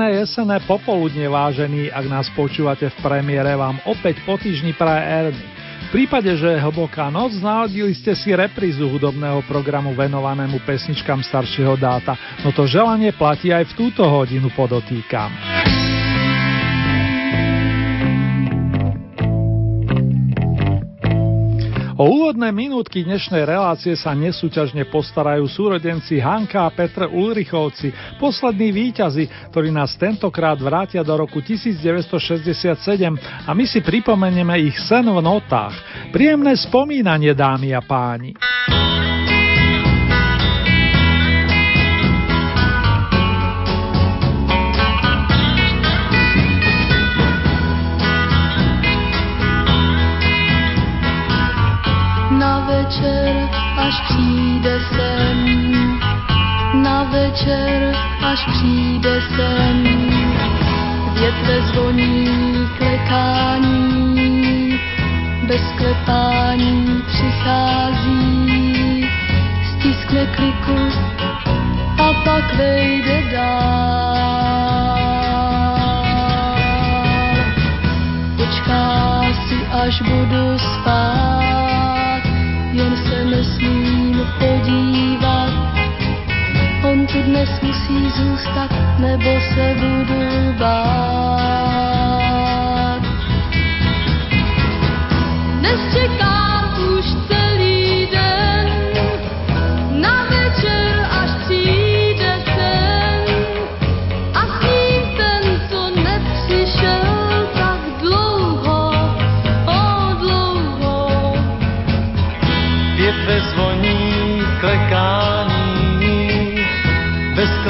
Pekné jesené popoludne, vážení, ak nás počúvate v premiére, vám opäť po týždni praje Erny. V prípade, že je hlboká noc, náhodili ste si reprízu hudobného programu venovanému pesničkám staršieho dáta, no to želanie platí aj v túto hodinu podotýkam. O úvodné minútky dnešnej relácie sa nesúťažne postarajú súrodenci Hanka a Petr Ulrichovci, poslední výťazi, ktorí nás tentokrát vrátia do roku 1967 a my si pripomenieme ich sen v notách. Príjemné spomínanie, dámy a páni. Večer, až přijde sem. Větve zvoní klekání, bez klepání přichází. Stiskne kliku a pak vejde dál. Počká si, až budu spát jen se nesmím podívat. Dnes musí zůstat, nebo se budu bát. Dnes čekám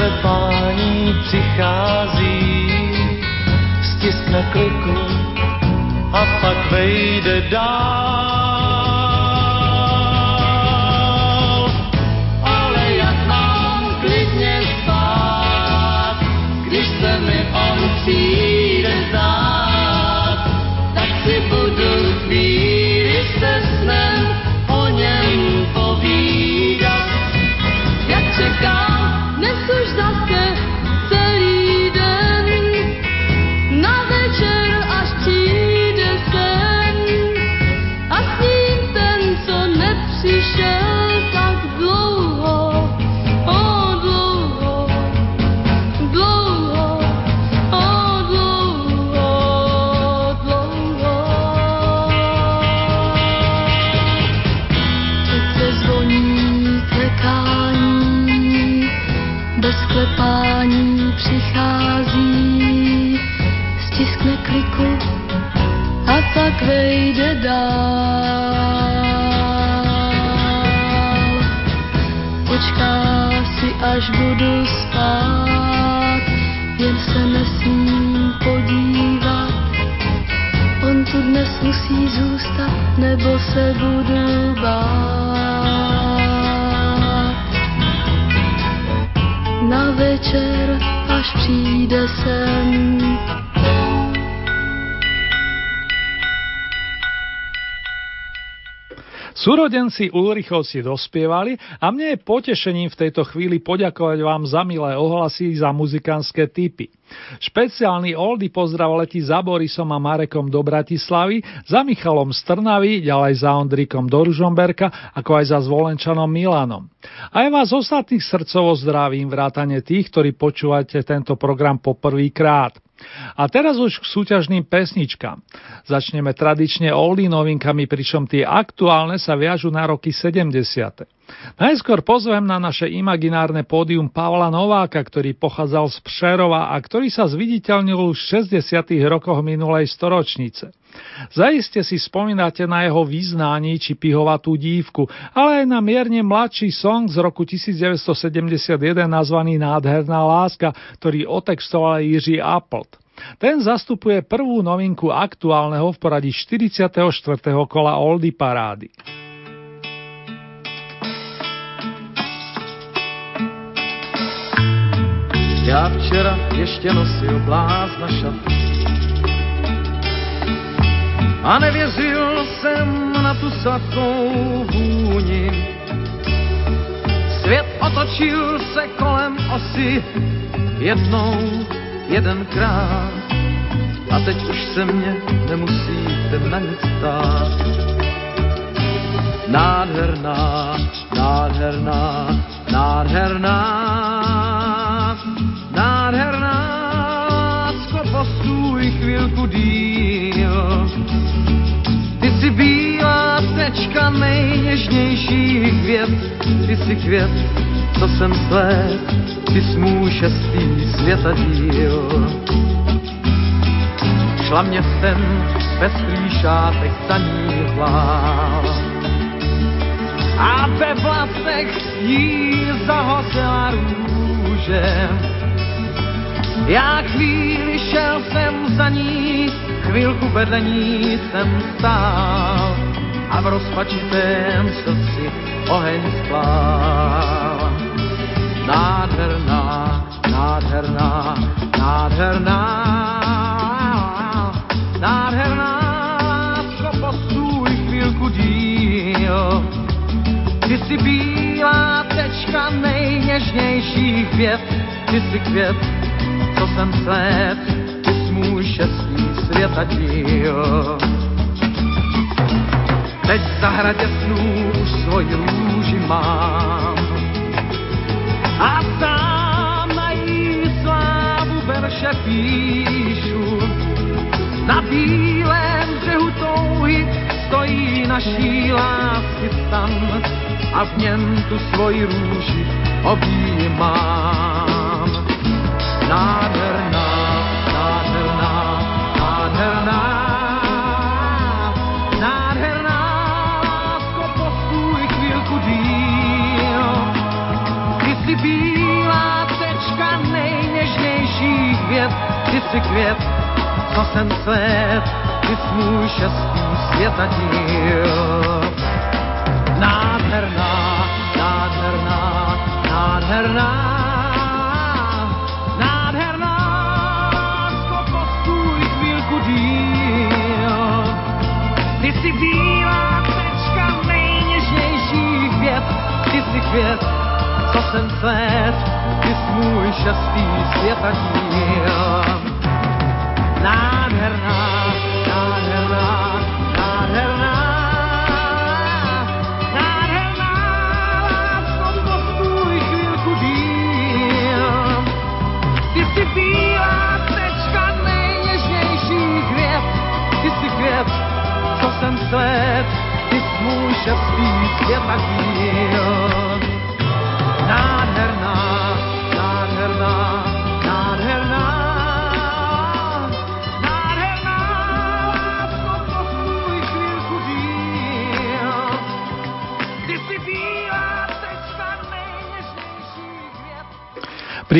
klepání přichází, stiskne kliku a pak vejde dál. Se budu bát. Na večer, až přijde sem, Súrodenci Ulrichovci dospievali a mne je potešením v tejto chvíli poďakovať vám za milé ohlasy za muzikánske typy. Špeciálny oldy pozdrav letí za Borisom a Marekom do Bratislavy, za Michalom z Trnavy, ďalej za Ondrikom do Ružomberka, ako aj za Zvolenčanom Milanom. Aj vás ostatných srdcovo zdravím, vrátane tých, ktorí počúvate tento program poprvýkrát. A teraz už k súťažným pesničkám. Začneme tradične oldie novinkami, pričom tie aktuálne sa viažu na roky 70. Najskôr pozvem na naše imaginárne pódium Pavla Nováka, ktorý pochádzal z Pšerova a ktorý sa zviditeľnil už v 60. rokoch minulej storočnice. Zaiste si spomínate na jeho význání či pihovatú dívku, ale aj na mierne mladší song z roku 1971 nazvaný Nádherná láska, ktorý otextoval Jiří Appelt. Ten zastupuje prvú novinku aktuálneho v poradí 44. kola Oldy parády. Já včera ještě nosil blázna šaty a nevěřil jsem na tu sladkou vůni. Svět otočil se kolem osy jednou, jedenkrát a teď už se mě nemusíte na nic ptát. Nádherná, nádherná, nádherná, nádherná, postůj chvilku díl. Bílá tečka nejněžnějších květ, ty jsi květ, co jsem sled, ty jsi můj šestý světa díl. Šla mě ten pestrý šátek zaníval a ve vlasech jí zahosila růže. Já chvíli šel jsem za ní, chvilku vedle ní jsem stál a v rozpačitém srdci oheň splál. Nádherná, nádherná, nádherná, nádherná, lásko, postůj chvílku díl. Ty jsi bílá tečka nejněžnějších květ, ty jsi květ, co jsem sled, ty jsi můj šestý světa díl. Teď v zahradě snů už svoji růži mám a sám na jí slávu verše píšu. Na bílém břehu touhy stojí naší lásky stan a v něm tu svoji růži objímám. Nádherná, ty jsi květ, co jsem svět, ty jsi můj šestý světa díl. Nádherná, nádherná, nádherná, nádherná, lásko, postůj chvílku díl. Ty jsi bílá tečka nejněžnějších květ, jsi květ, co jsem svět, ty nejněžnějších květ, co jsem sled, ty jsi můj šestý světa díl.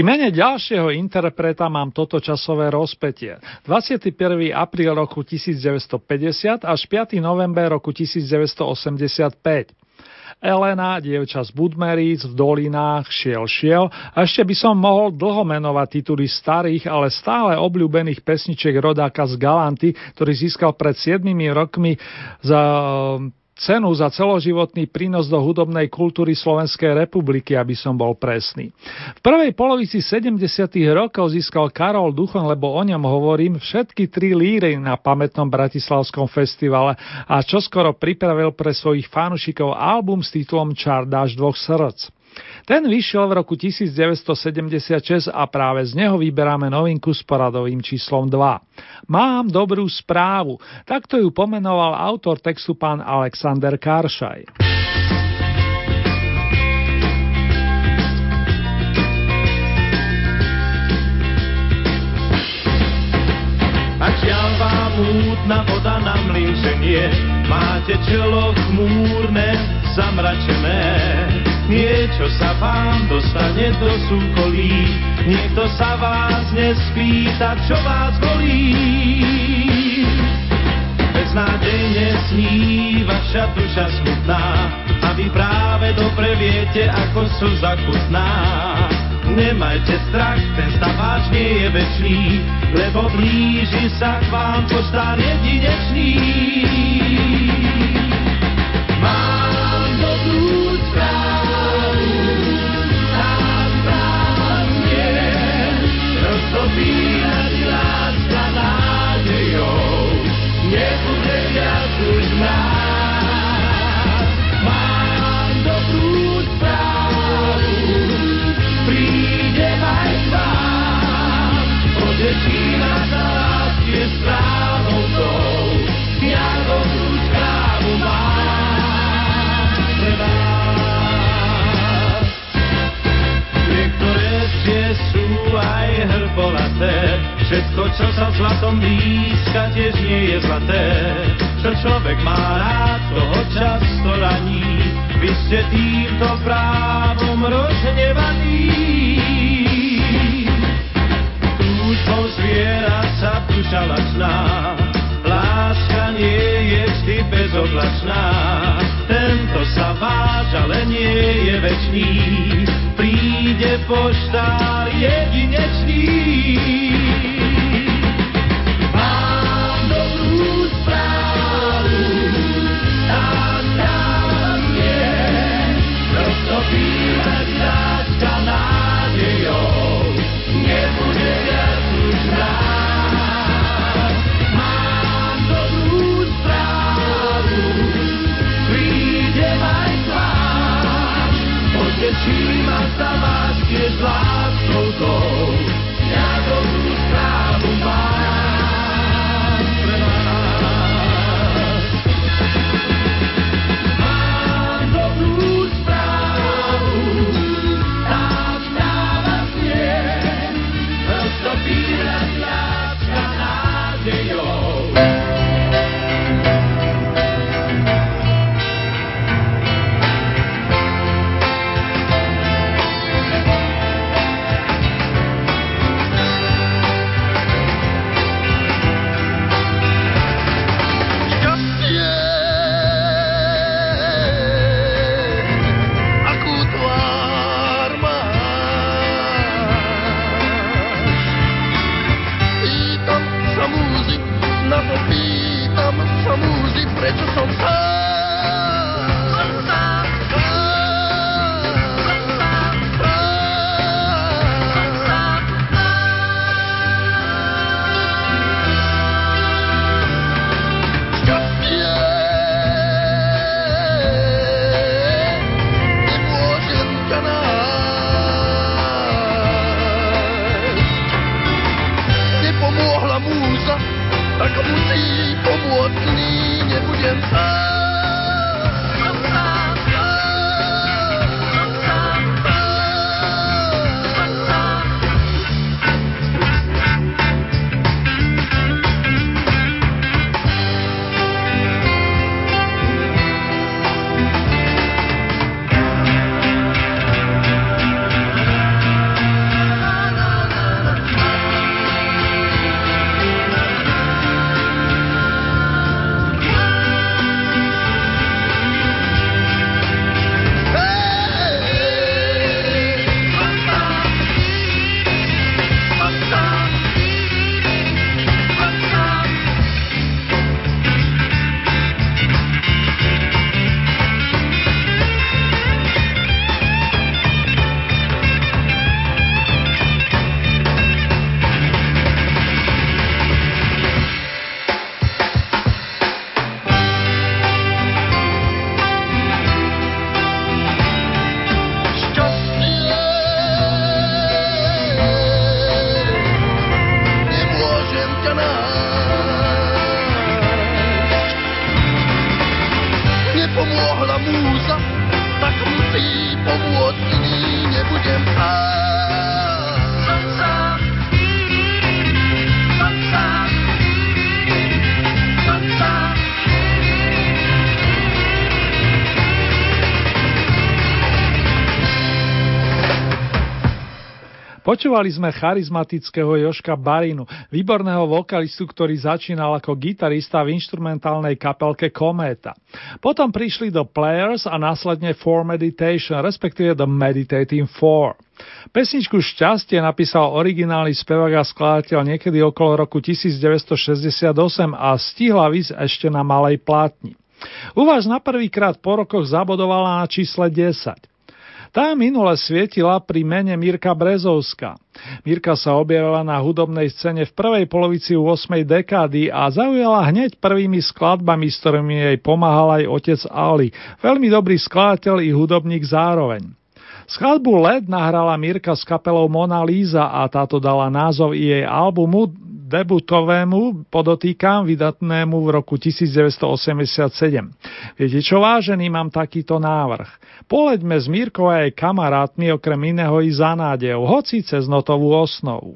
Pri mene ďalšieho interpreta mám toto časové rozpetie. 21. apríl roku 1950 až 5. november roku 1985. Elena, dievča z Budmeríc, v dolinách, šiel, šiel a ešte by som mohol dlho menovať tituly starých, ale stále obľúbených pesničiek rodáka z Galanty, ktorý získal pred 7 rokmi za cenu za celoživotný prínos do hudobnej kultúry Slovenskej republiky, aby som bol presný. V prvej polovici 70. rokov získal Karol Duchon, lebo o ňom hovorím, všetky tri líry na pamätnom Bratislavskom festivale a čoskoro pripravil pre svojich fanúšikov album s titulom Čardáš dvoch srdc. Ten vyšiel v roku 1976 a práve z neho vyberáme novinku s poradovým číslom 2. Mám dobrú správu, takto ju pomenoval autor textu pán Alexander Karšaj. Mútna voda na mlínčenie, máte čelo chmúrne, zamračené. Niečo sa vám dostane do súkolí, niekto sa vás nespýta, čo vás bolí. Beznádejne sní vaša duša smutná, a vy práve dobre viete, ako sú zakutná. Nemajte strach, ten stav váš nie je večný, lebo blíži sa k vám poštár jedinečný. Mám sú aj hrbolaté, všetko, čo sa zlatom blízka, tiež nie je zlaté. Čo človek má rád, toho často raní, vy ste týmto právom rozhnevaní. Túžbou zvierať sa duša lačná, láska nie je vždy bezoblačná. Tento sa váž, ale nie je večný, príde poštár jedinečný. Mám dobrú správu, tá správa znie, roztopírať láska nádejou, Cristo. Počúvali sme charizmatického Joška Barinu, výborného vokalistu, ktorý začínal ako gitarista v instrumentálnej kapelke Kométa. Potom prišli do Players a následne Four Meditation, respektíve do Meditating Four. Pesničku Šťastie napísal originálny spevák a skladateľ niekedy okolo roku 1968 a stihla vysť ešte na malej plátni. U vás na prvýkrát po rokoch zabodovala na čísle 10. Tá minule svietila pri mene Mirka Brezovská. Mirka sa objavila na hudobnej scéne v prvej polovici 8. dekády a zaujala hneď prvými skladbami, s ktorými jej pomáhal aj otec Ali, veľmi dobrý skladateľ i hudobník zároveň. Skladbu LED nahrala Mirka s kapelou Mona Lisa a táto dala názov i jej albumu debutovému, podotýkam, vydatnému v roku 1987. Viete čo, vážený, mám takýto návrh. Poleďme s Mírkou a jej kamarátmi okrem iného i za nádejou, hoci cez notovú osnovu.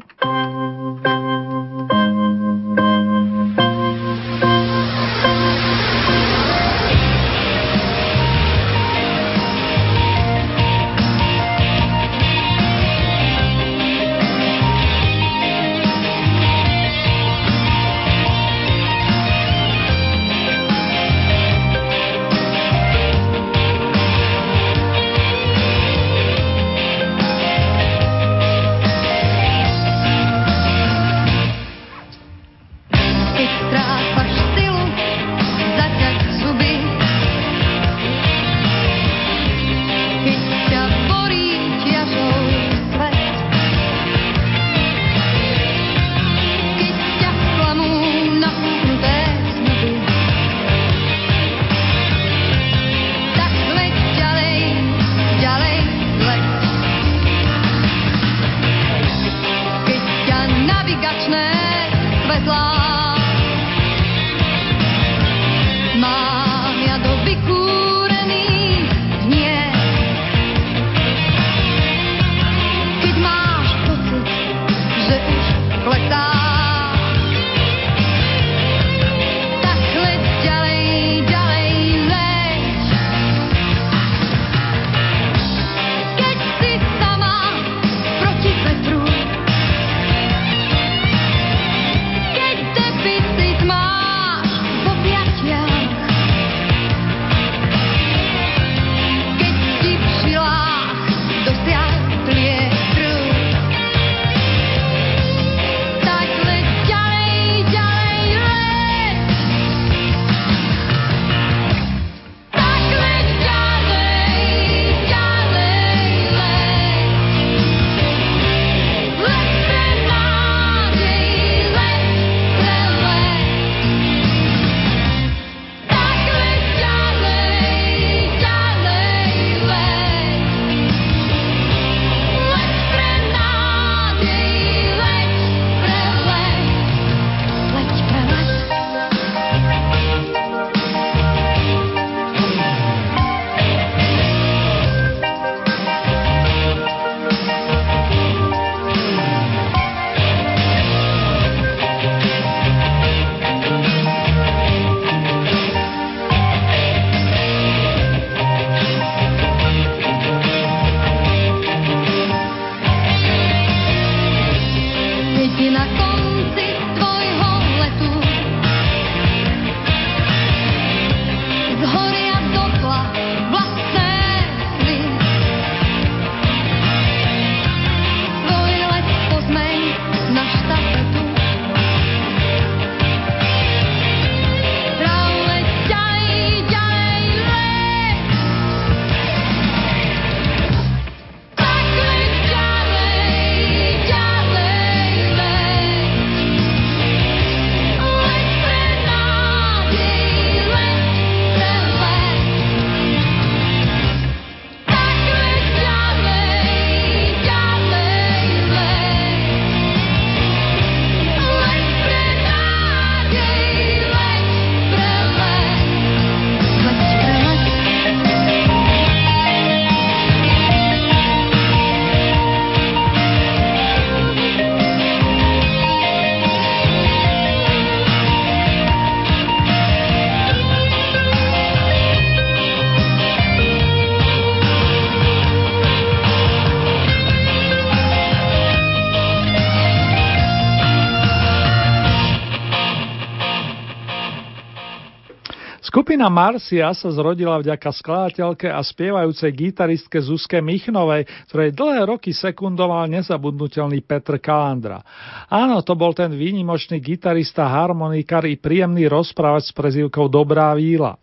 Skupina Marcia sa zrodila vďaka skladateľke a spievajúcej gitaristke Zuzke Michnovej, ktorej dlhé roky sekundoval nezabudnutelný Petr Kalandra. Áno, to bol ten výnimočný gitarista, harmonikár i príjemný rozprávať s prezývkou Dobrá víla.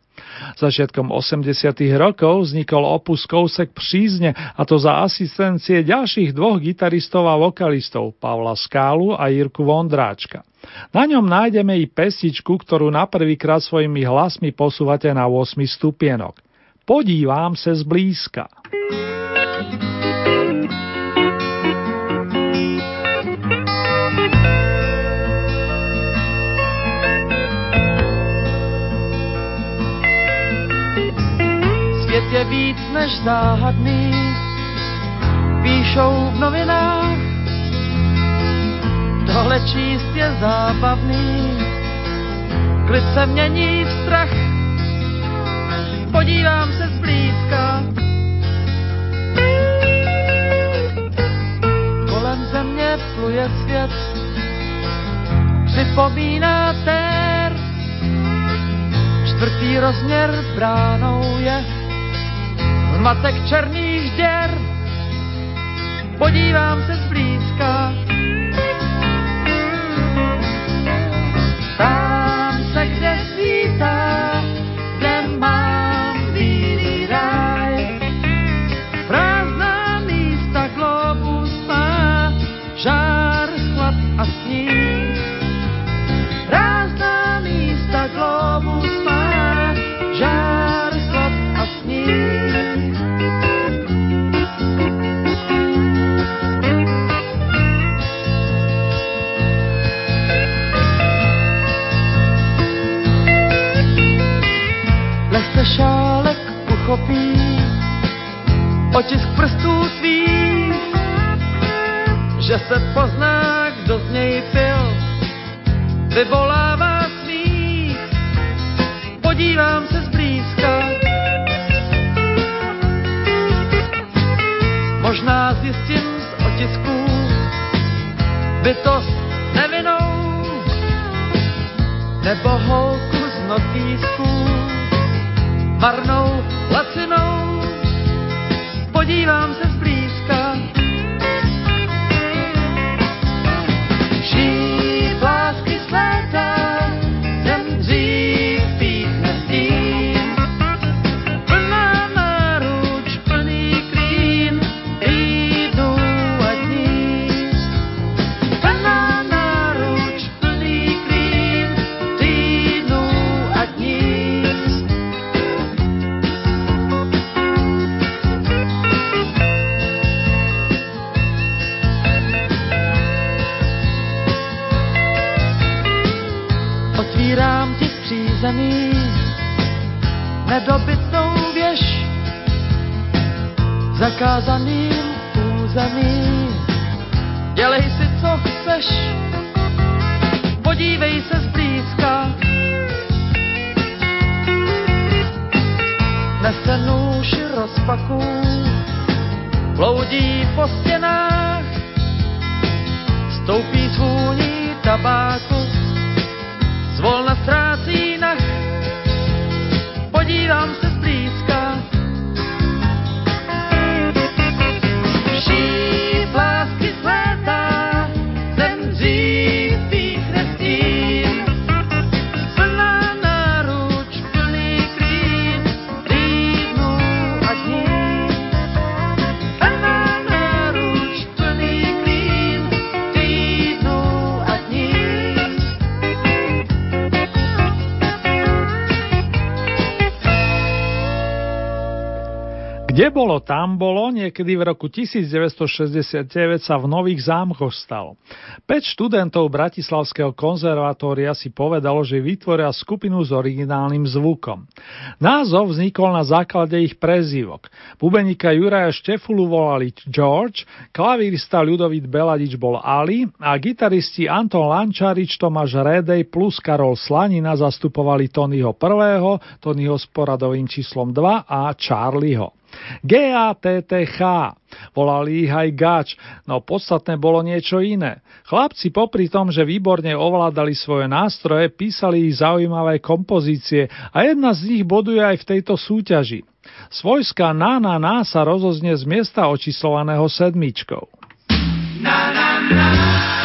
Začiatkom 80. rokov vznikol opus Kousek přízne a to za asistencie ďalších dvoch gitaristov a vokalistov Pavla Skálu a Jirku Vondráčka. Na ňom nájdeme i pestičku, ktorú na prvýkrát svojimi hlasmi posúvate na 8 stupienok. Podívam sa zblízka. je víc než záhadný, píšou v novinách, tohle číst je zábavný, klid se mění v strach, podívám se zblízka. Kolem země pluje svět, připomíná tér, čtvrtý rozměr bránou je. Zmatek černých děr. Podívám se zblízka, está. Pochopí otisk prstů tvých, že se pozná, kdo z něj pil, vyvolává smích, podívám se zblízka. Možná zjistím z otisků bytost nevinou, nebo holku z notýsků marnou niekedy v roku 1969 sa v Nových zámkoch stalo. Peť študentov Bratislavského konzervatória si povedalo, že vytvoria skupinu s originálnym zvukom. Názov vznikol na základe ich prezývok. Bubenika Juraja Štefulu volali George, klavírista Ľudovít Beladič bol Ali a gitaristi Anton Lančarič, Tomáš Redej plus Karol Slanina zastupovali Tonyho I., Tonyho s poradovým číslom 2 a Charlieho. GATTH. Volali ich aj Gač, no podstatné bolo niečo iné. Chlapci popri tom, že výborne ovládali svoje nástroje, písali ich zaujímavé kompozície a jedna z nich boduje aj v tejto súťaži. Svojská na na na sa rozoznie z miesta očíslovaného sedmičkou. Na, na, na.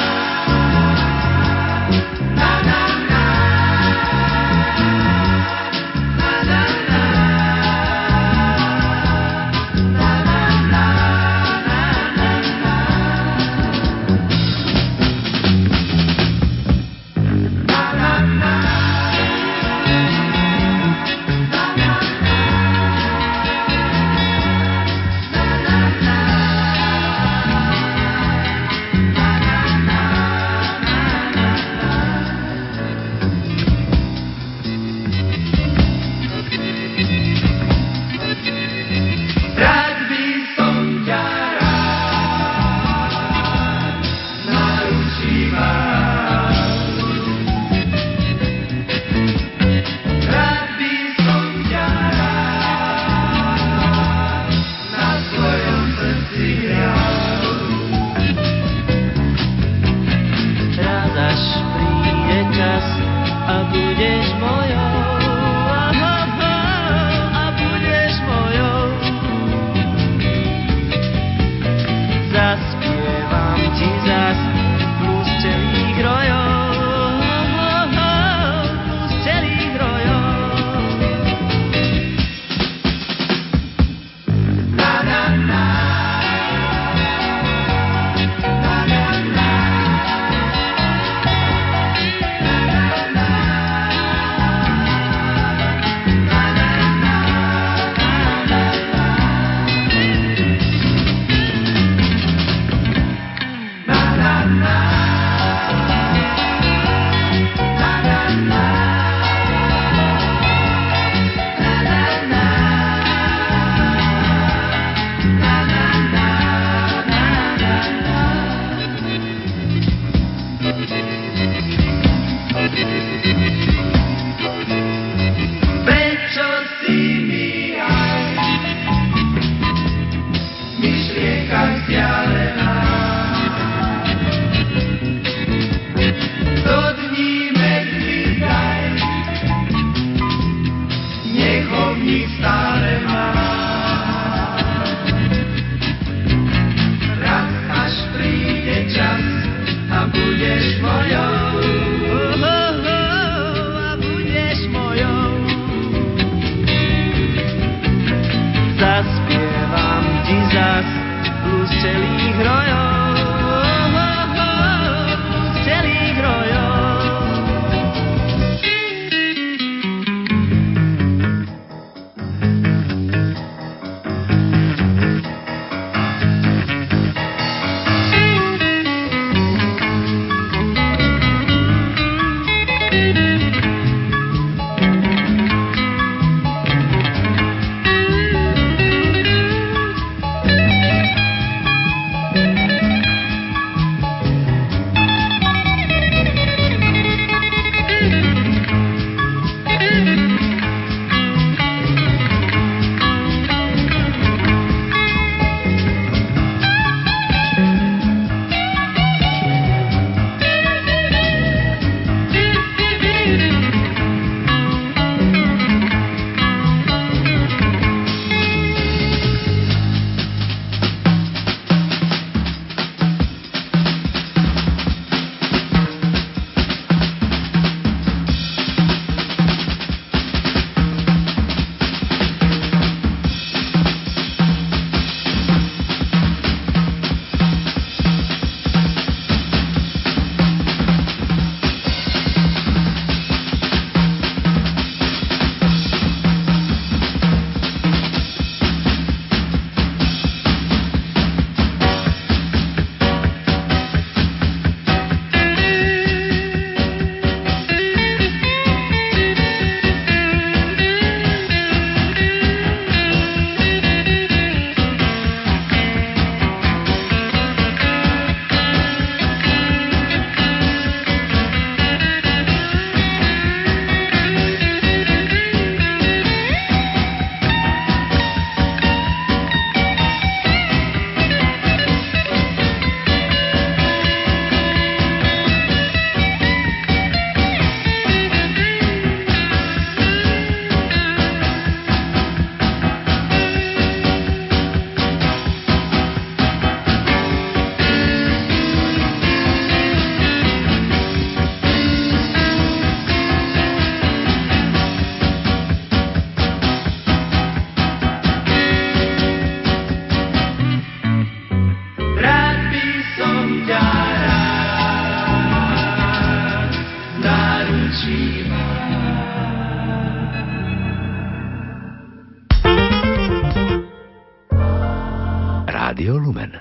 Rádio Lumen.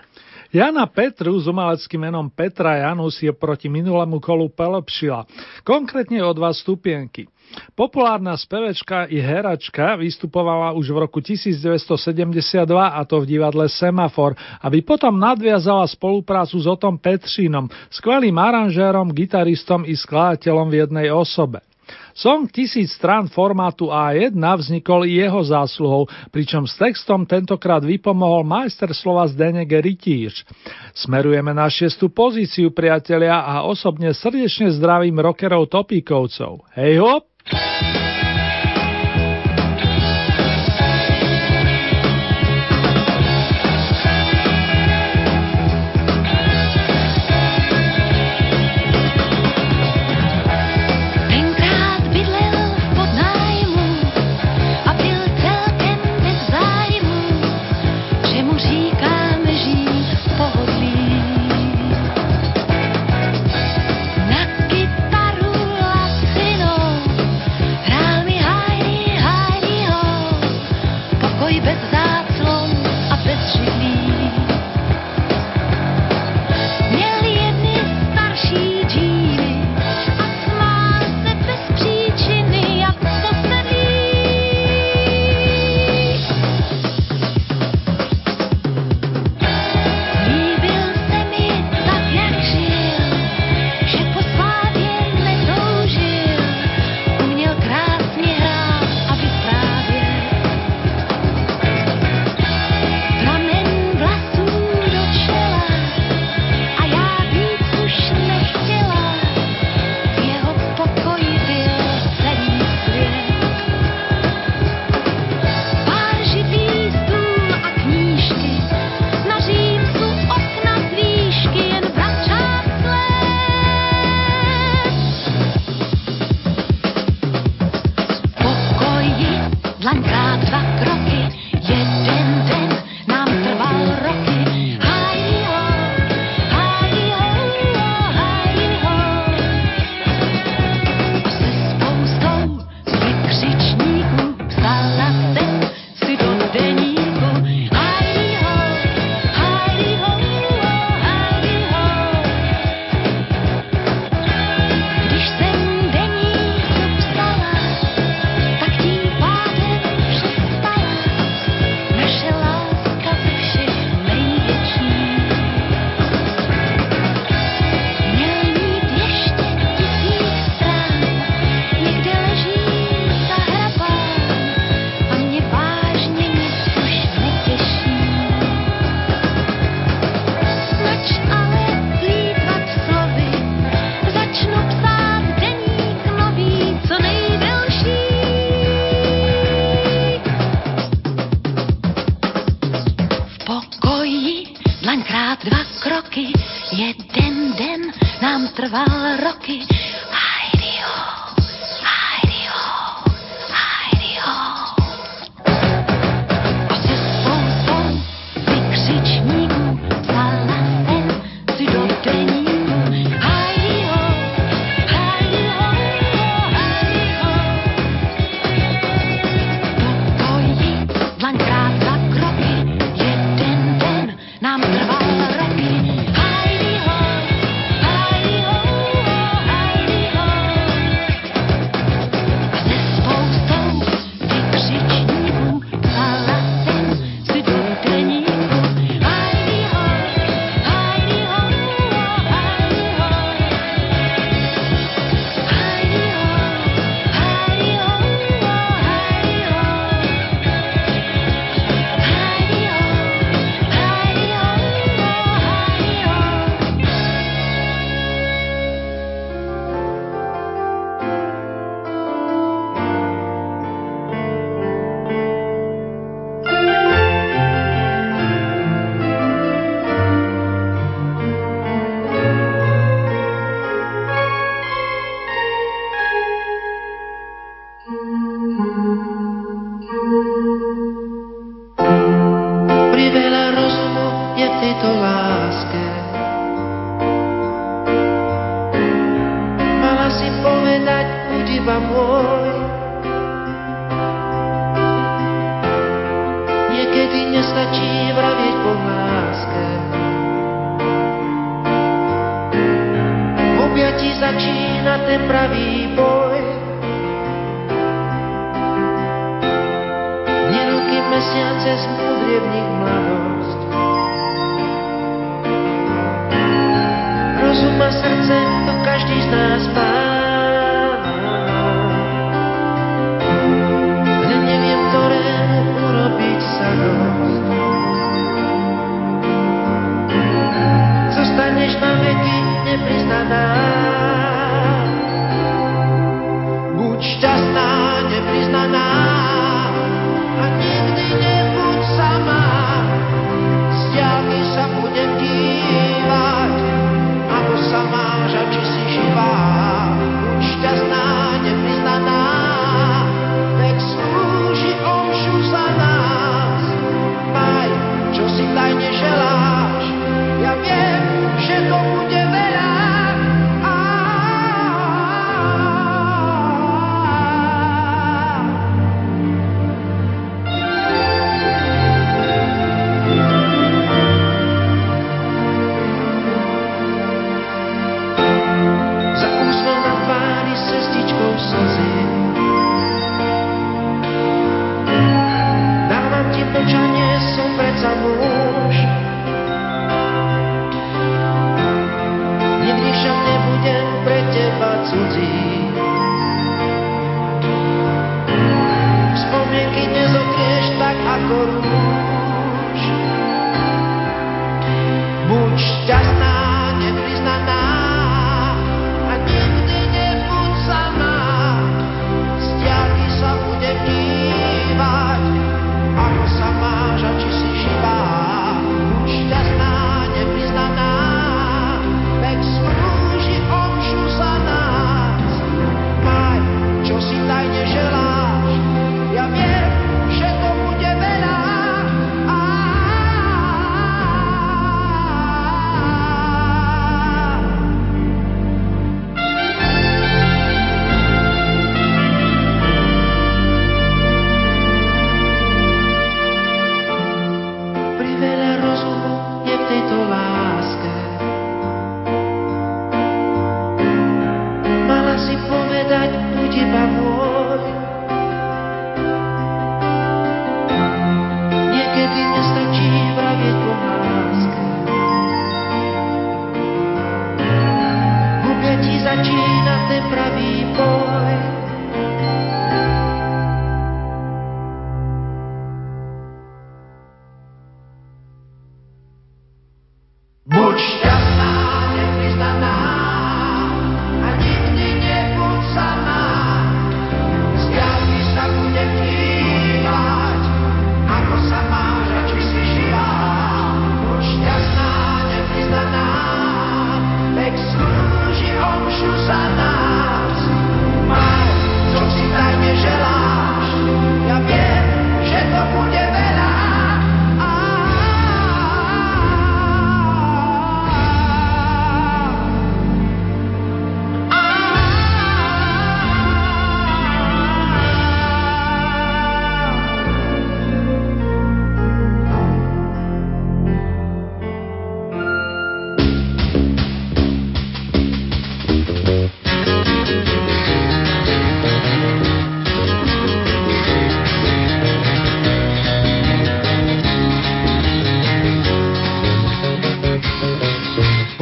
Jana Petru s umeleckým menom Petra Janus je proti minulému kolu pelepšila, konkrétne o dva stupienky. Populárna spevečka i heračka vystupovala už v roku 1972 a to v divadle Semafor, aby potom nadviazala spoluprácu s Otom Petřínom, skvelým aranžérom, gitaristom i skladateľom v jednej osobe. Song tisíc strán formátu A1 vznikol jeho zásluhou, pričom s textom tentokrát vypomohol majster slova Zdenek Rytíř. Smerujeme na šiestu pozíciu, priatelia, a osobne srdečne zdravím rockerov Topíkovcov. Hej hop!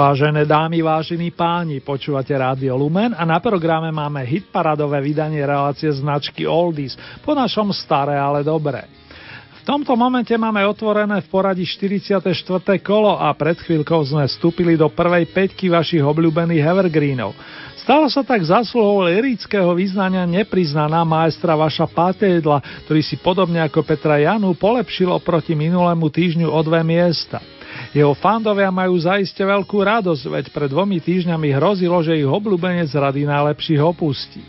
Vážené dámy, vážení páni, počúvate Rádio Lumen a na programe máme hitparadové vydanie relácie značky Oldies, po našom staré, ale dobré. V tomto momente máme otvorené v poradí 44. kolo a pred chvíľkou sme vstúpili do prvej peťky vašich obľúbených evergreenov. Stalo sa tak zasluhou lirického význania nepriznaná maestra vaša Patédla, ktorý si podobne ako Petra Janu polepšil oproti minulému týždňu o dve miesta. Jeho fandovia majú zaiste veľkú radosť, veď pred dvomi týždňami hrozilo, že ich obľúbenec rady najlepších opustí.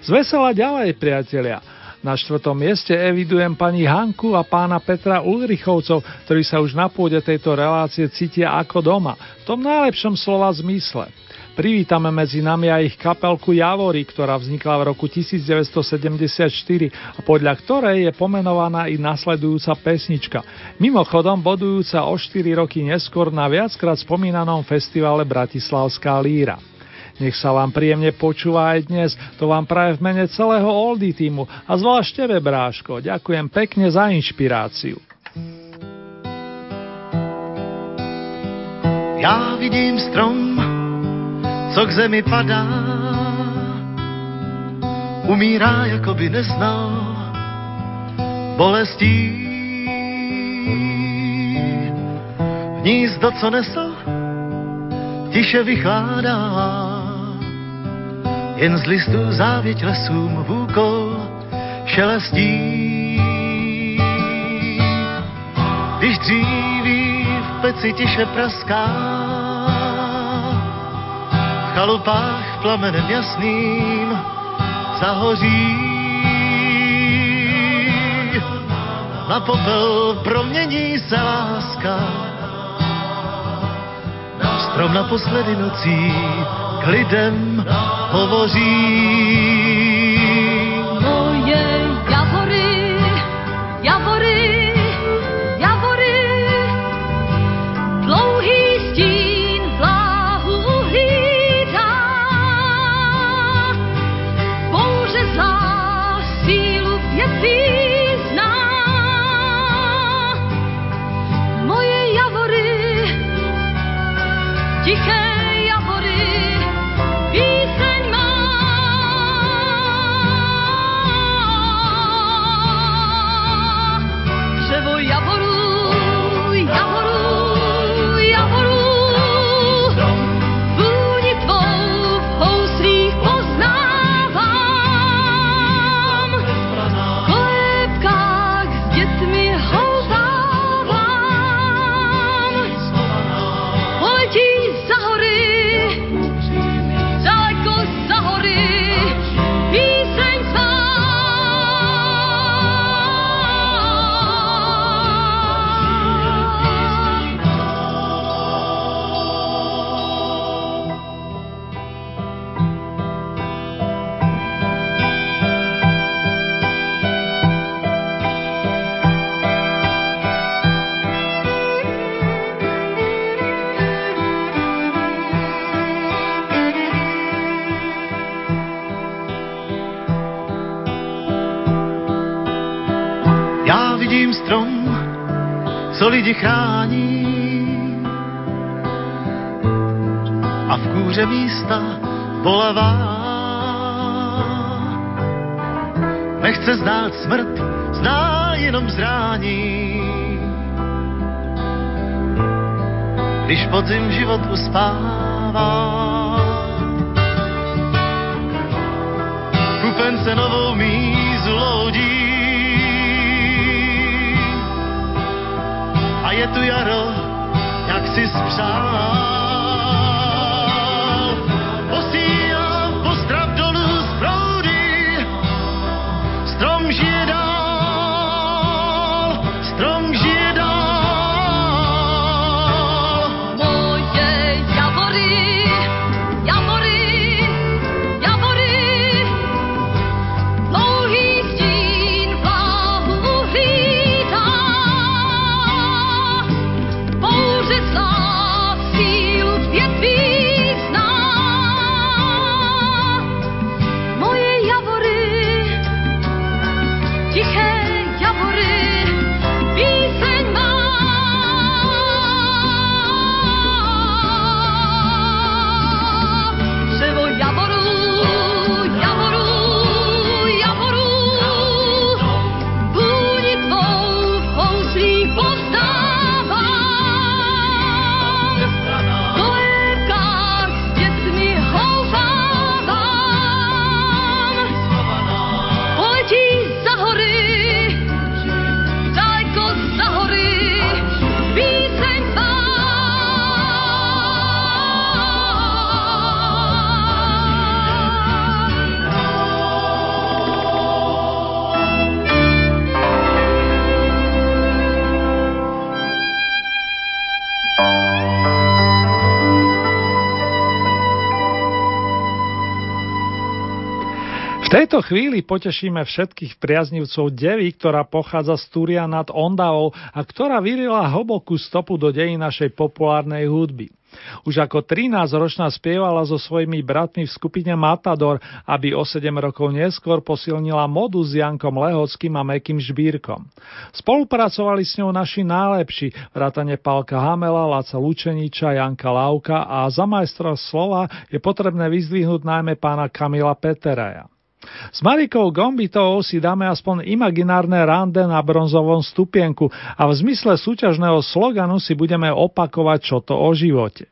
Zvesela ďalej, priatelia. Na štvrtom mieste evidujem pani Hanku a pána Petra Ulrichovcov, ktorí sa už na pôde tejto relácie cítia ako doma, v tom najlepšom slova zmysle. Privítame medzi nami aj ich kapelku Javory, ktorá vznikla v roku 1974 a podľa ktorej je pomenovaná i nasledujúca pesnička. Mimochodom bodujúca o 4 roky neskôr na viackrát spomínanom festivale Bratislavská líra. Nech sa vám príjemne počúva aj dnes, to vám praje v mene celého Oldy týmu a zvlášť tebe, Bráško. Ďakujem pekne za inšpiráciu. Já vidím strom, co k zemi padá, umírá, jako by neznal bolestí. Hnízdo, co nesl, tiše vychládá, jen z listů závěť lesům vůkol šelestí. Když dříví v peci tiše praská, chalupách plamenem jasným zahoří. Na popel promění se láska, strom naposledy nocí k lidem hovoří. Podzim život uspává, kupen se novou mízu loudí. a je tu jaro, jak si spřál. Tejto chvíli potešíme všetkých priaznivcov devy, ktorá pochádza z Túria nad Ondavou a ktorá vyrila hlbokú stopu do dejí našej populárnej hudby. Už ako 13-ročná spievala so svojimi bratmi v skupine Matador, aby o 7 rokov neskôr posilnila modu s Jankom Lehockým a Mekým Žbírkom. Spolupracovali s ňou naši najlepší, vrátane Palka Hamela, Laca Lučeniča, Janka Lauka a za majstra slova je potrebné vyzdvihnúť najmä pána Kamila Peteraja. S Marikou Gombitovou si dáme aspoň imaginárne rande na bronzovom stupienku a v zmysle súťažného sloganu si budeme opakovať, čo to o živote.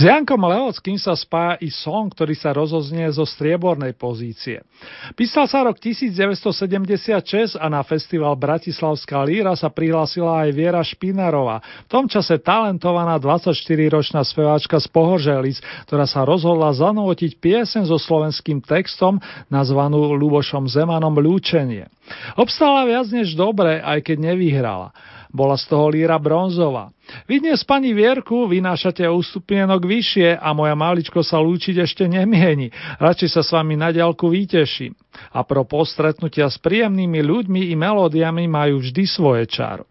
S Jankom Lehockým sa spája i song, ktorý sa rozoznie zo striebornej pozície. Písal sa rok 1976 a na festival Bratislavská líra sa prihlásila aj Viera Špinarová, v tom čase talentovaná 24-ročná speváčka z Pohoželic, ktorá sa rozhodla zanútiť piesen so slovenským textom nazvanú Lubošom Zemanom Ľúčenie. Obstala viac než dobre, aj keď nevyhrala. Bola z toho líra bronzová. Vy dnes, pani Vierku, vynášate o stupienok vyššie a moja maličko sa lúčiť ešte nemieni. Radšej sa s vami na ďalku vyteším. A pro postretnutia s príjemnými ľuďmi i melódiami majú vždy svoje čaro.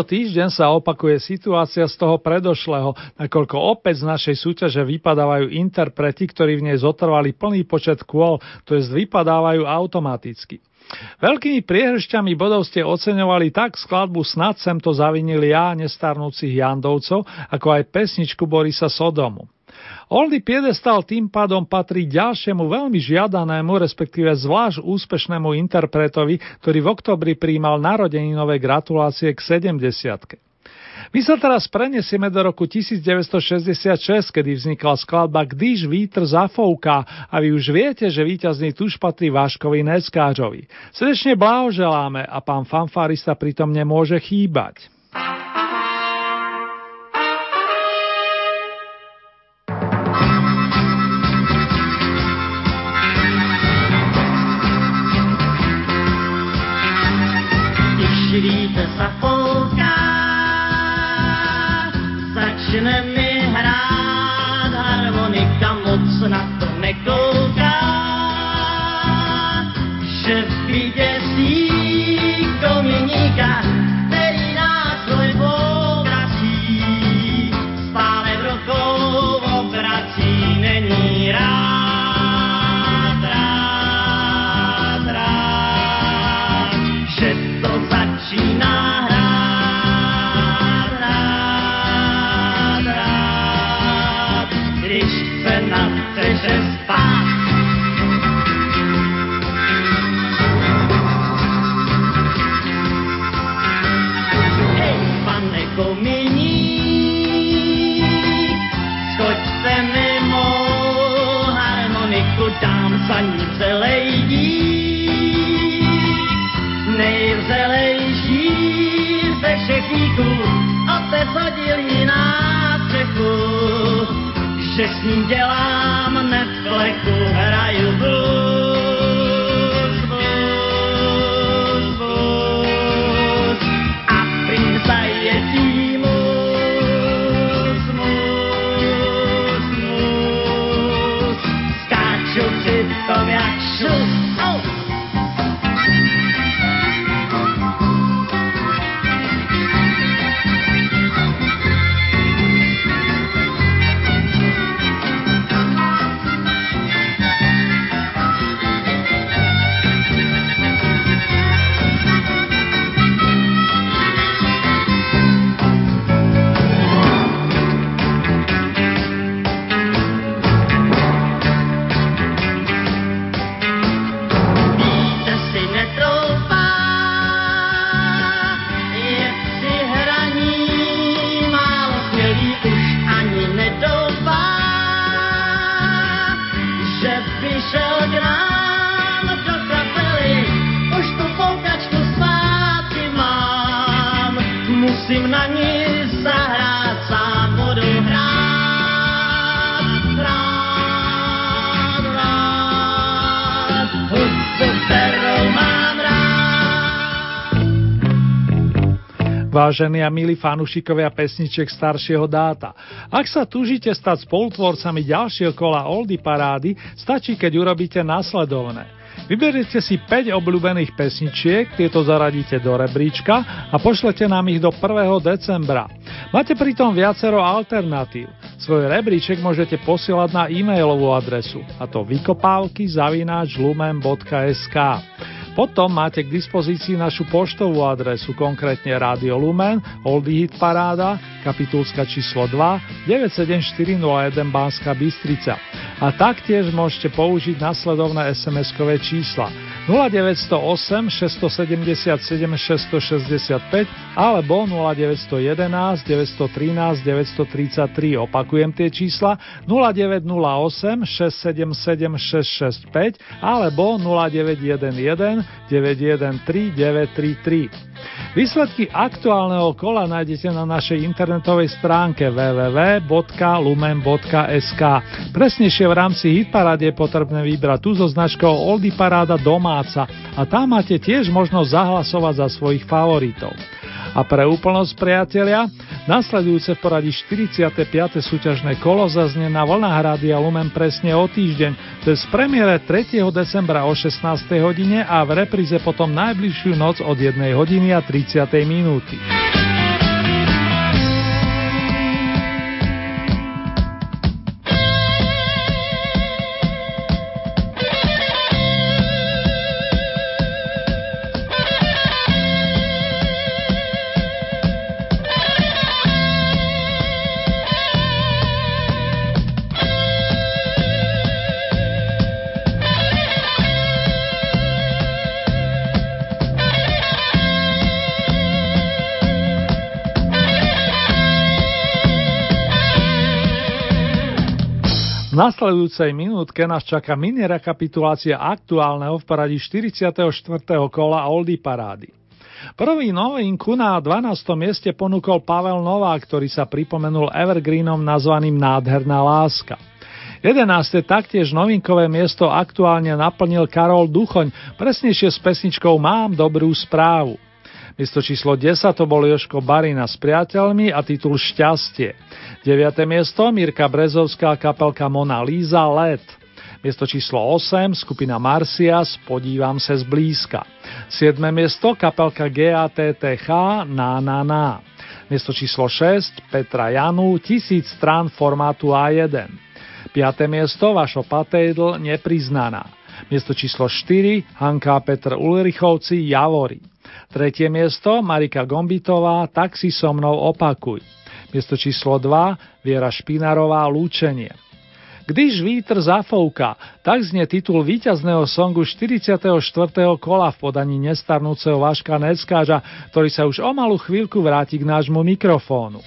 Tento týždeň sa opakuje situácia z toho predošlého, nakoľko opäť z našej súťaže vypadávajú interpreti, ktorí v nej zotrvali plný počet kôl, to jest vypadávajú automaticky. Veľkými priehršťami bodov ste oceňovali tak skladbu Snad sem to zavinili ja, nestarnúcich Jandovcov, ako aj pesničku Borisa Sodomu. Oldy piedestal tým pádom patrí ďalšiemu veľmi žiadanému, respektíve zvlášť úspešnému interpretovi, ktorý v oktobri príjmal narodeninové gratulácie k 70 my sa teraz prenesieme do roku 1966, kedy vznikla skladba Když vítr zafouká a vy už viete, že víťazný tuž patrí Váškovi neskážovi. Srdečne blahoželáme a pán fanfarista pritom nemôže chýbať. Hodil na střechu, že s ním dělám Netflixu, hraju Vážení a milí fanúšikovia pesniček staršieho dáta, ak sa túžite stať spolutvorcami ďalšieho kola Oldy Parády, stačí, keď urobíte nasledovné. Vyberiete si 5 obľúbených pesničiek, tieto zaradíte do rebríčka a pošlete nám ich do 1. decembra. Máte pritom viacero alternatív. Svoj rebríček môžete posielať na e-mailovú adresu, a to vykopávky zavináč lumen.sk. Potom máte k dispozícii našu poštovú adresu, konkrétne Radio Lumen, Oldie Hit Paráda, kapitulska číslo 2, 97401 Banská Bystrica. A taktiež môžete použiť nasledovné SMS-kové čísla 0908 677 665 alebo 0911 913 933. Opakujem tie čísla 0908 677 665 alebo 0911 913 933. Výsledky aktuálneho kola nájdete na našej internetovej stránke www.lumen.sk. Presnejšie v rámci Hitparády je potrebné vybrať tú so značkou Oldy Paráda domáca a tam máte tiež možnosť zahlasovať za svojich favoritov. A pre úplnosť priatelia, nasledujúce v poradí 45. súťažné kolo zaznie na vlnách Rádia Lumen presne o týždeň, to je z premiére 3. decembra o 16. hodine a v repríze potom najbližšiu noc od 1 hodiny a 30. minúty. Nasledujúcej minútke nás čaká mini rekapitulácia aktuálneho v poradí 44. kola Oldy Parády. Prvý novinku na 12. mieste ponúkol Pavel Nová, ktorý sa pripomenul Evergreenom nazvaným Nádherná láska. 11. taktiež novinkové miesto aktuálne naplnil Karol Duchoň, presnejšie s pesničkou Mám dobrú správu. Miesto číslo 10 to bol Joško Barina s priateľmi a titul Šťastie. 9. miesto Mirka Brezovská kapelka Mona Líza Let. Miesto číslo 8 skupina Marcias Podívam sa zblízka. 7. miesto kapelka GATTH Na na na. Miesto číslo 6 Petra Janu Tisíc strán formátu A1. 5. miesto Vašo Patejdl Nepriznaná. Miesto číslo 4 Hanka Petr Ulrichovci Javory. Tretie miesto Marika Gombitová Tak si so mnou opakuj. Miesto číslo 2 Viera Špinarová Lúčenie. Když vítr zafouka, tak znie titul víťazného songu 44. kola v podaní nestarnúceho Vaška Neckáža, ktorý sa už o malú chvíľku vráti k nášmu mikrofónu.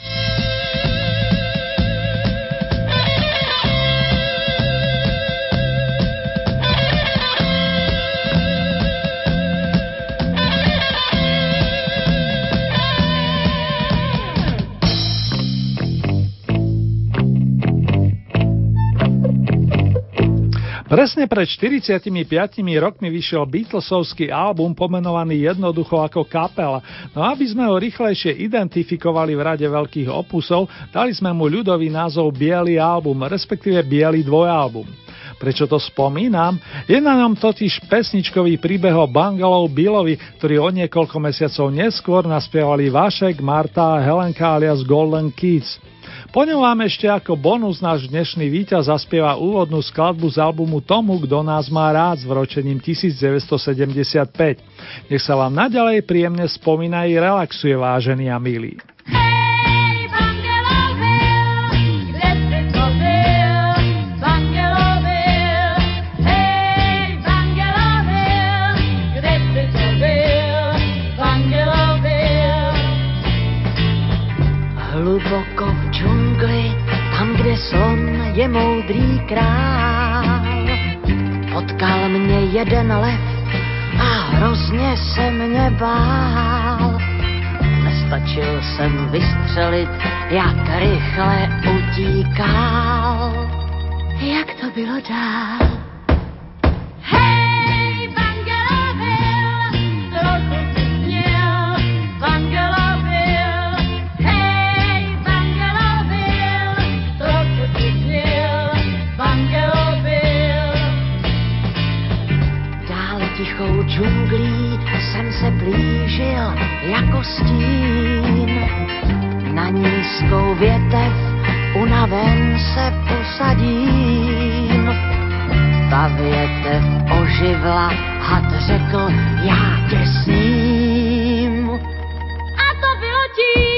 Presne pred 45 rokmi vyšiel Beatlesovský album pomenovaný jednoducho ako kapela, no aby sme ho rýchlejšie identifikovali v rade veľkých opusov, dali sme mu ľudový názov Bielý album, respektíve Bielý dvojalbum. Prečo to spomínam? Je na ňom totiž pesničkový príbeh o Bangalov Billovi, ktorý o niekoľko mesiacov neskôr naspievali Vašek, Marta a Helenka alias Golden Kids. Po ňom vám ešte ako bonus náš dnešný víťaz zaspieva úvodnú skladbu z albumu Tomu, kto nás má rád s vročením 1975. Nech sa vám naďalej príjemne spomína i relaxuje vážený a milý. Slon je moudrý král. Potkal mě jeden lev a hrozně se mě bál. Nestačil jsem vystřelit, jak rychle utíkal. Jak to bylo dál? Džunglí jsem se blížil jako stín. Na nízkou větev unaven se posadím. Ta větev oživla, had řekl, já tě sním. A to bylo tím.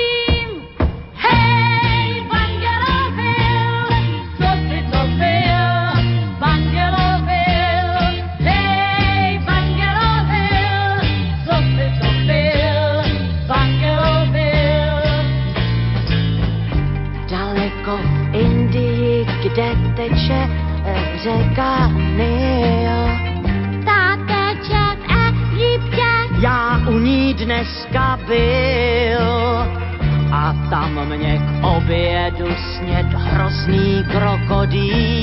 Já u ní dneska byl a tam mě k obědu sněd hrozný krokodýl.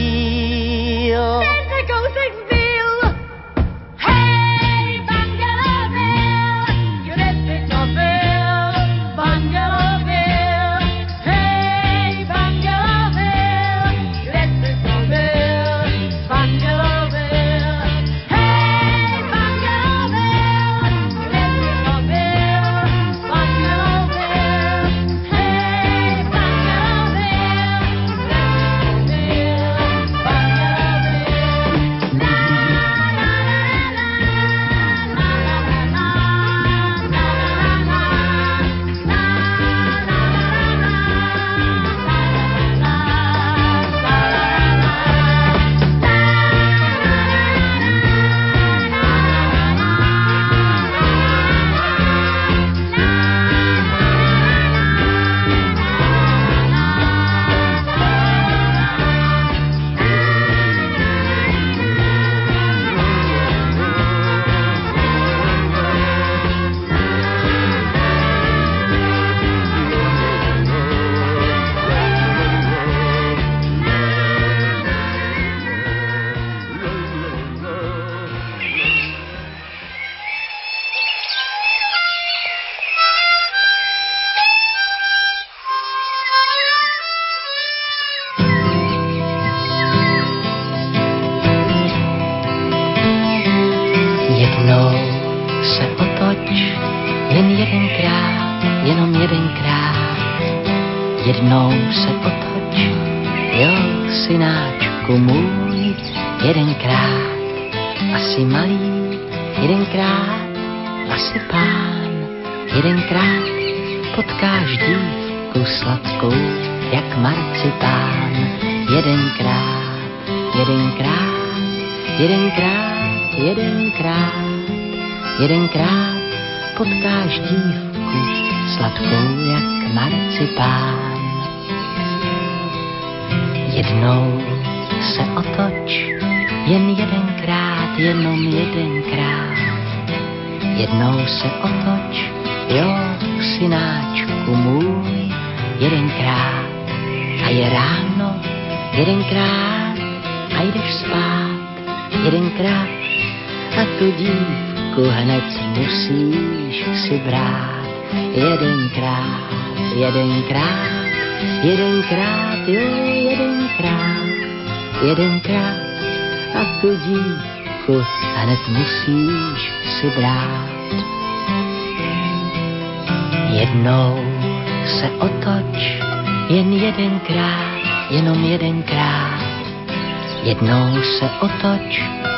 Jednou se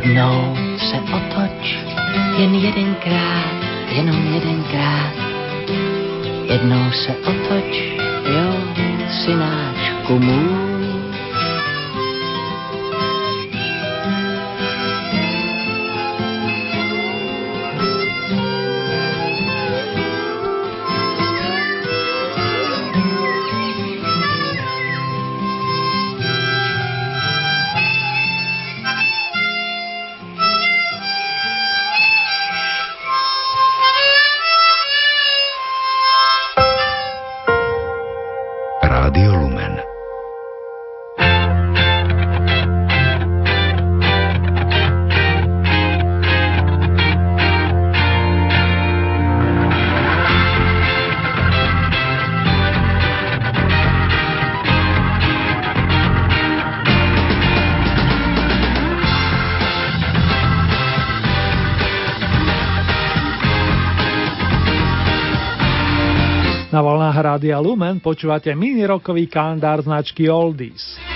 Jednou se otoč, jen jedenkrát, jenom jedenkrát. Jednou se otoč, jo, synáčku můj. Lumen počúvate mini rokový kalendár značky Oldies.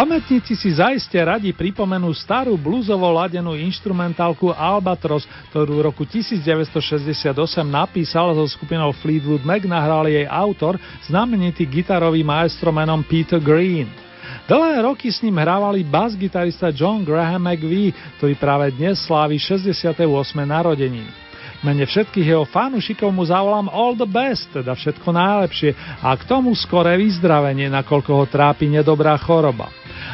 Pamätníci si zaiste radi pripomenú starú bluzovo ladenú instrumentálku Albatros, ktorú v roku 1968 napísal so skupinou Fleetwood Mac nahral jej autor, znamenitý gitarový maestro menom Peter Green. Dlhé roky s ním hrávali bas-gitarista John Graham McVie, ktorý práve dnes slávi 68. narodeniny. V mene všetkých jeho fanúšikov mu zavolám all the best, teda všetko najlepšie a k tomu skoré vyzdravenie, nakoľko ho trápi nedobrá choroba.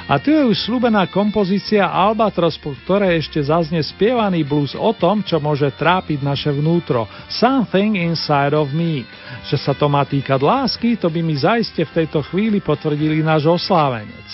A tu je už slúbená kompozícia Albatros, po ktorej ešte zaznie spievaný blues o tom, čo môže trápiť naše vnútro. Something inside of me. Že sa to má týkať lásky, to by mi zaiste v tejto chvíli potvrdili náš oslávenec.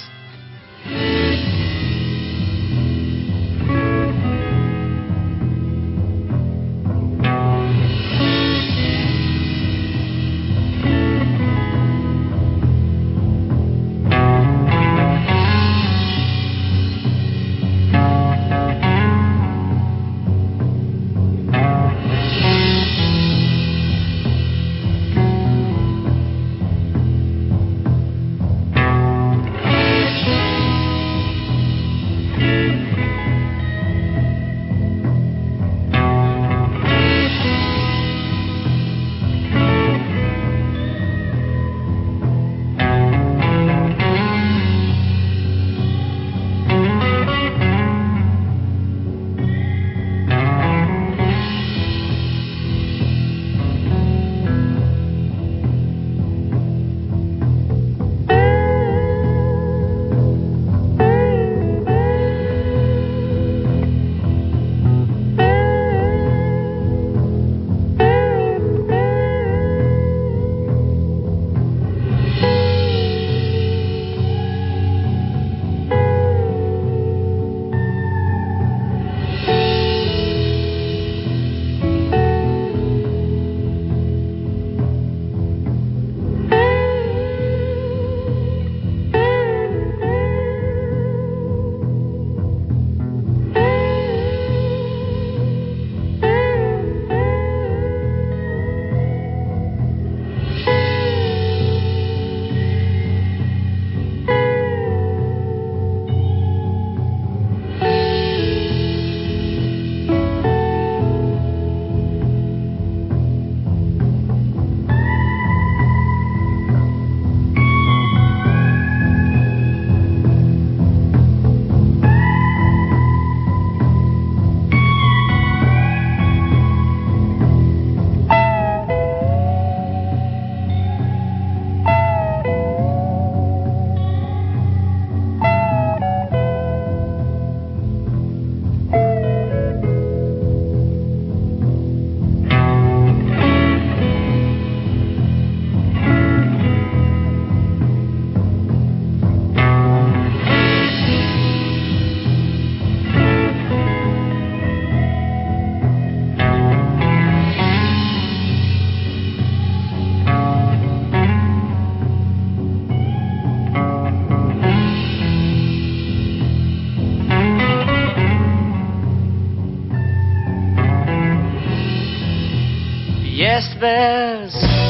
Vespers.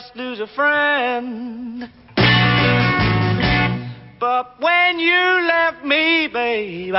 Just lose a friend. But when you left me, babe,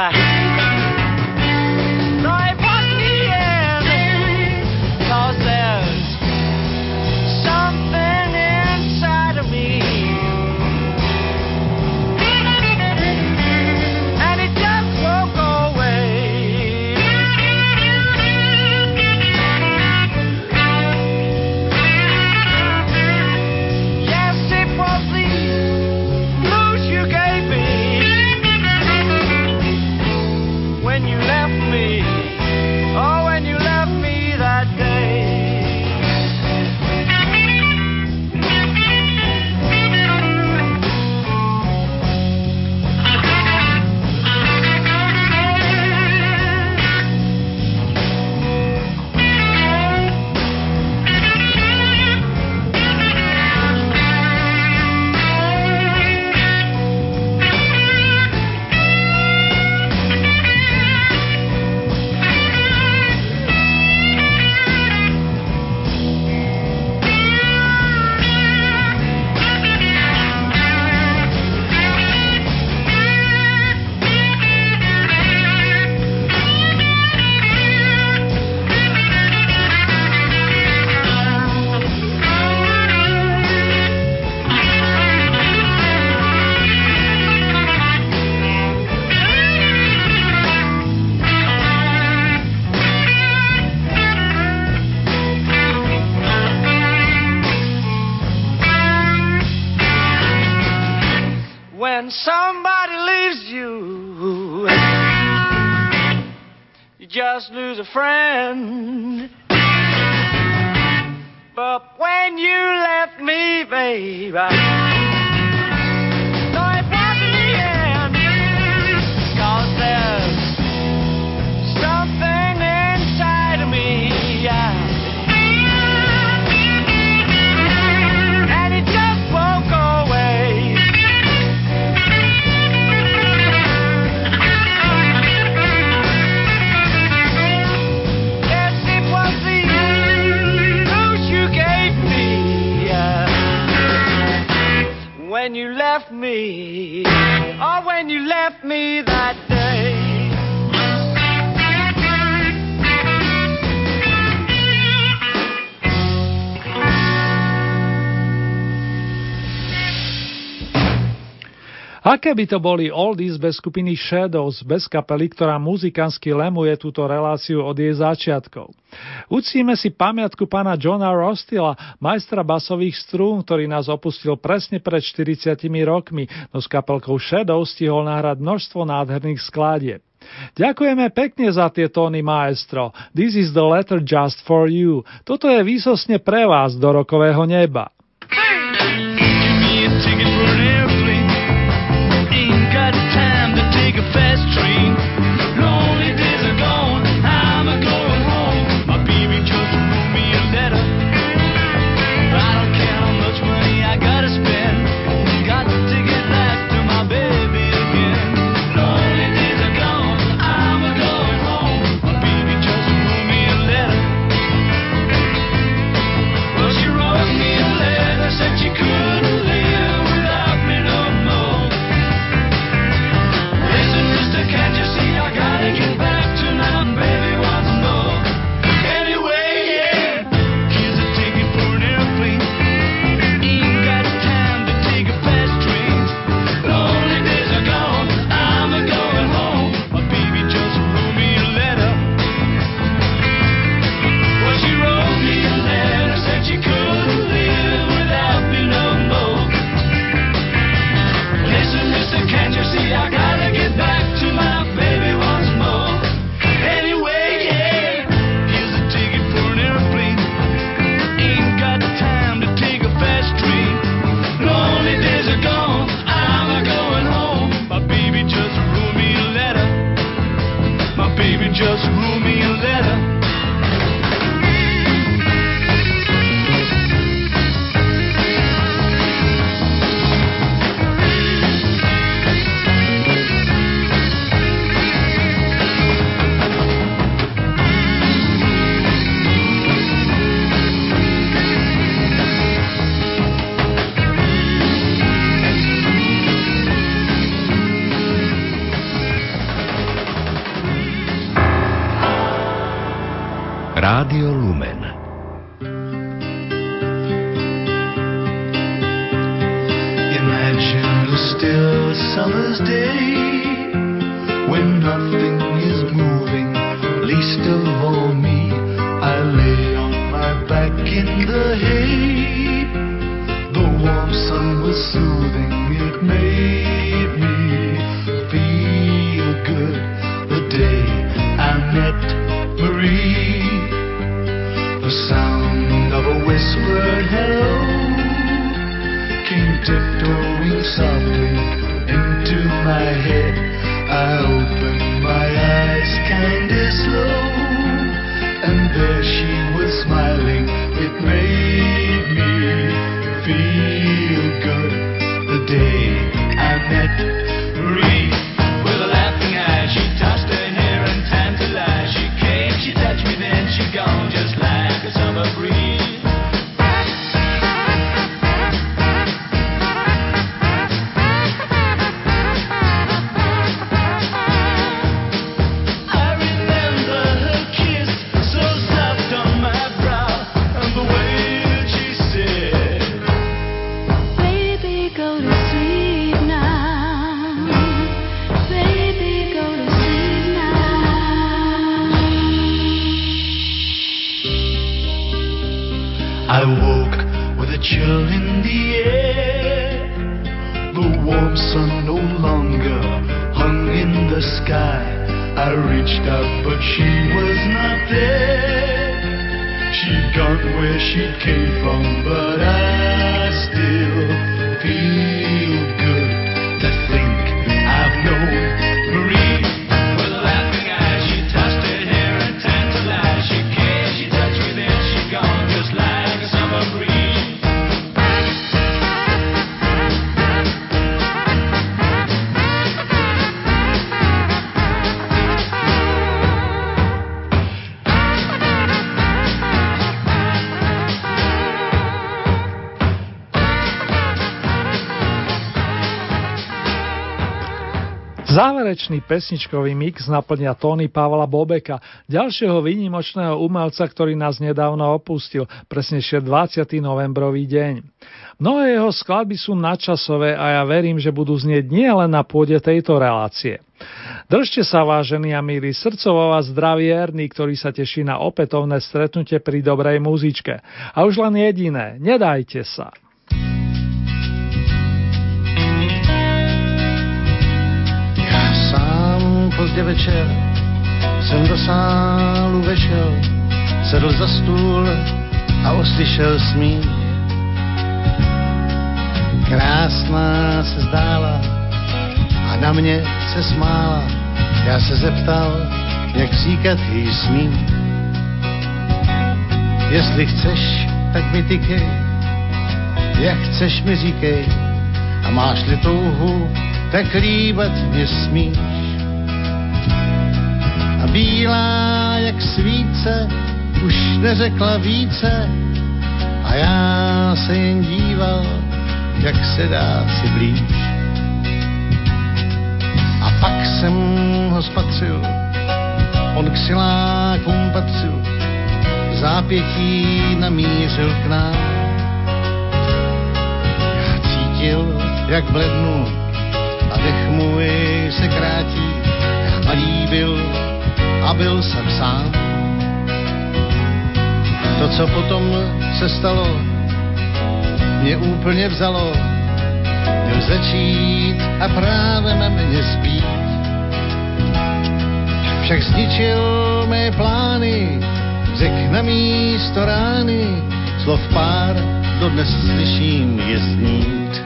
When somebody leaves you, you just lose a friend. But when you left me, babe, left me. Oh, when you left me that Aké by to boli oldies bez skupiny Shadows, bez kapely, ktorá muzikánsky lemuje túto reláciu od jej začiatkov. Ucíme si pamiatku pána Johna Rostila, majstra basových strún, ktorý nás opustil presne pred 40 rokmi, no s kapelkou Shadows stihol nahrať množstvo nádherných skladieb. Ďakujeme pekne za tie tóny, maestro. This is the letter just for you. Toto je výsosne pre vás do rokového neba. Imagine a still summer's day when nothing is moving, least of all me. I lay on my back in the hay. The warm sun was soothing, Záverečný pesničkový mix naplňa tóny Pavla Bobeka, ďalšieho výnimočného umelca, ktorý nás nedávno opustil, presnejšie 20. novembrový deň. Mnohé jeho skladby sú nadčasové a ja verím, že budú znieť nie len na pôde tejto relácie. Držte sa, vážení a milí, srdcovo vás zdraví Erný, ktorý sa teší na opätovné stretnutie pri dobrej muzičke. A už len jediné, nedajte sa. Pozdě večer jsem do sálu vešel, sedl za stůl a oslyšel smích. Krásná se zdála a na mě se smála. Já se zeptal, jak říkat jí smí. Jestli chceš, tak mi tykej, jak chceš mi říkej. A máš-li touhu, tak líbat mě smíš. A bílá jak svíce už neřekla více a já se jen díval, jak se dá si blíž. A pak jsem ho spatřil, on k silákům patřil, zápětí namířil k nám. Já cítil, jak blednu a dech můj se krátí. Malý byl a byl jsem sám. To, co potom se stalo, mě úplně vzalo. Měl začít a právem mě zbít. Však zničil mé plány, řek na místo rány, slov pár dodnes slyším je znít.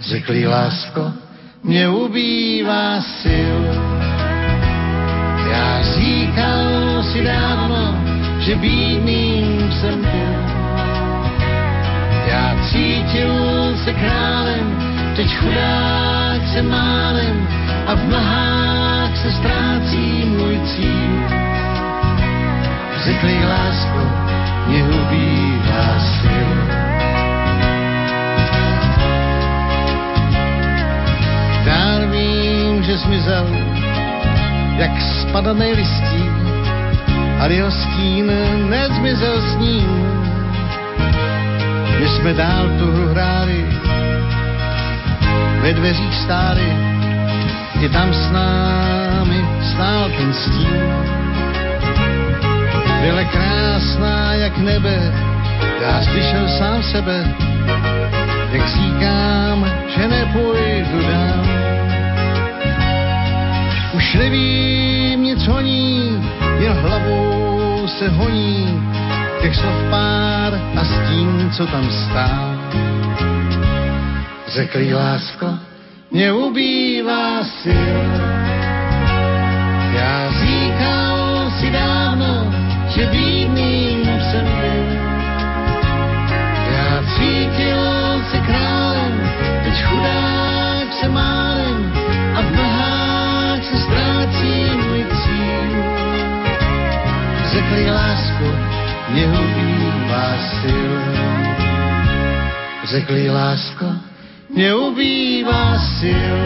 Řekli lásko, mě ubývá sil. Já říkal si dávno, že bídným jsem byl. Já cítil se králem, teď chudák se málem a v mlhách se ztrácí můj cíl. Řekli lásko, mě ubývá sil. Dál vím, že zmizel, jak spadaný listí a jeho stín nezmizel s ním. My jsme dál tu hru hráli, ve dveřích stáli, i tam s námi stál ten stín. Byla krásná jak nebe, já slyšel sám sebe, jak říkám, že nepůjdu dál. Už nevím nic o ní, jen hlavou se honí, těch slov pár a s tím, co tam stál. Řekl jí lásko, mě ubývá sil. Řekli lásko, mě ubývá sil.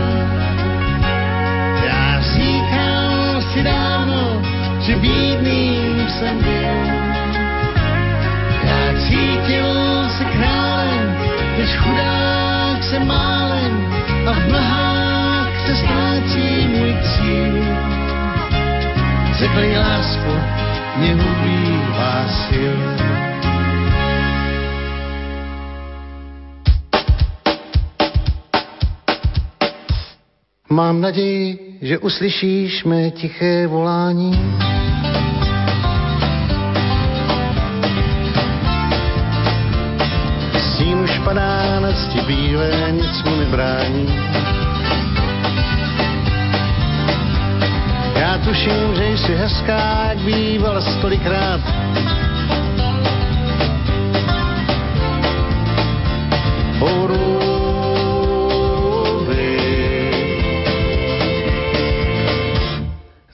Já říkal si dávno, že bídným jsem byl. Já cítil se králem, teď chudák se málem a v mlhách se ztrácí můj cíl. Řekli lásko, mě ubývá sil. Mám naději, že uslyšíš mé tiché volání. Stín už padá na cti bílé, nic mu nebrání. Já tuším, že jsi hezká, jak bývala stolikrát.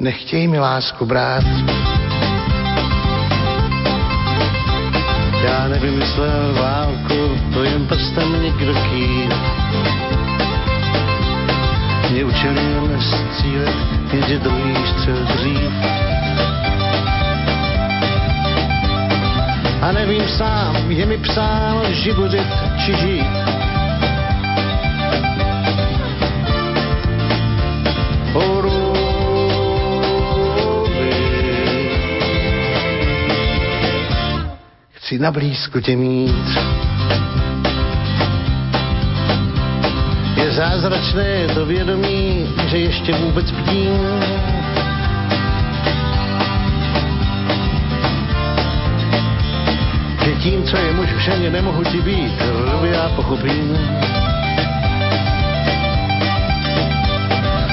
Nechtěj mi lásku brát. Já nevymyslel válku, to jen prstem někdo kýl. Mě učili střílet, jenže druhý střel dřív. A nevím sám, je mi psáno živořit či žít. Chci na blízku tě mít. Je zázračné to vědomí, že ještě vůbec bdím. Že tím, co je muž v ženě, nemohu ti být, lvy já pochopím.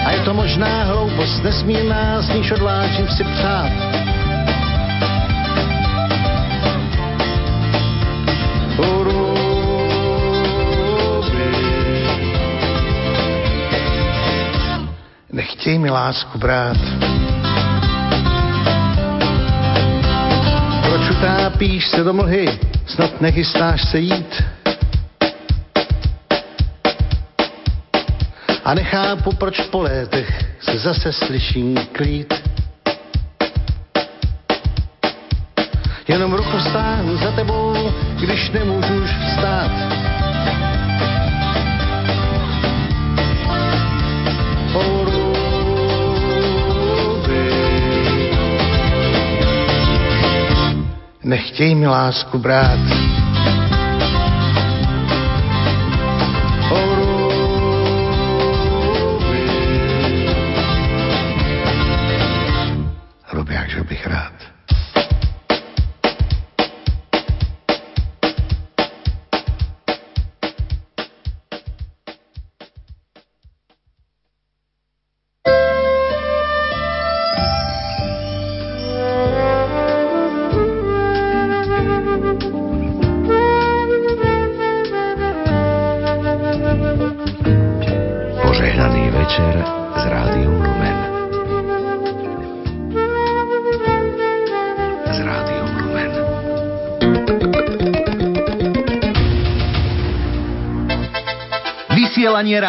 A je to možná hloupost nesmírná, s níž odvážím si přát. Lásku brát. Proč utápíš se do mlhy, snad nechystáš se jít? A nechápu, proč po létech se zase slyším klít. Jenom ruku stáhnu za tebou, když nemůžu Nechtěj mi lásku brát.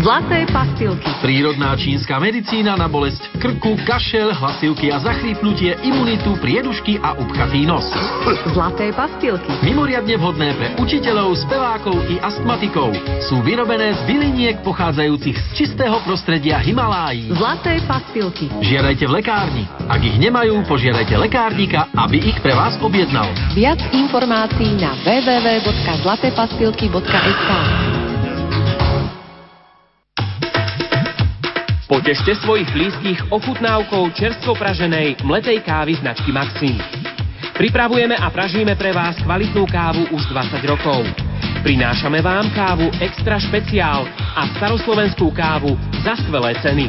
Zlaté pastilky. Prírodná čínska medicína na bolesť krku, kašel, hlasivky a zachrípnutie, imunitu, priedušky a upchatý nos. Zlaté pastilky. Mimoriadne vhodné pre učiteľov, spevákov i astmatikov. Sú vyrobené z byliniek pochádzajúcich z čistého prostredia Himalájí. Zlaté pastilky. Žiadajte v lekárni. Ak ich nemajú, požiadajte lekárnika, aby ich pre vás objednal. Viac informácií na www.zlatépastilky.sk Potešte svojich blízkych ochutnávkou čerstvo praženej mletej kávy značky Maxim. Pripravujeme a pražíme pre vás kvalitnú kávu už 20 rokov. Prinášame vám kávu extra špeciál a staroslovenskú kávu za skvelé ceny.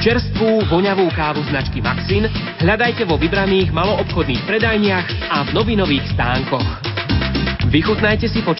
Čerstvú, voňavú kávu značky Maxin hľadajte vo vybraných maloobchodných predajniach a v novinových stánkoch. Vychutnajte si po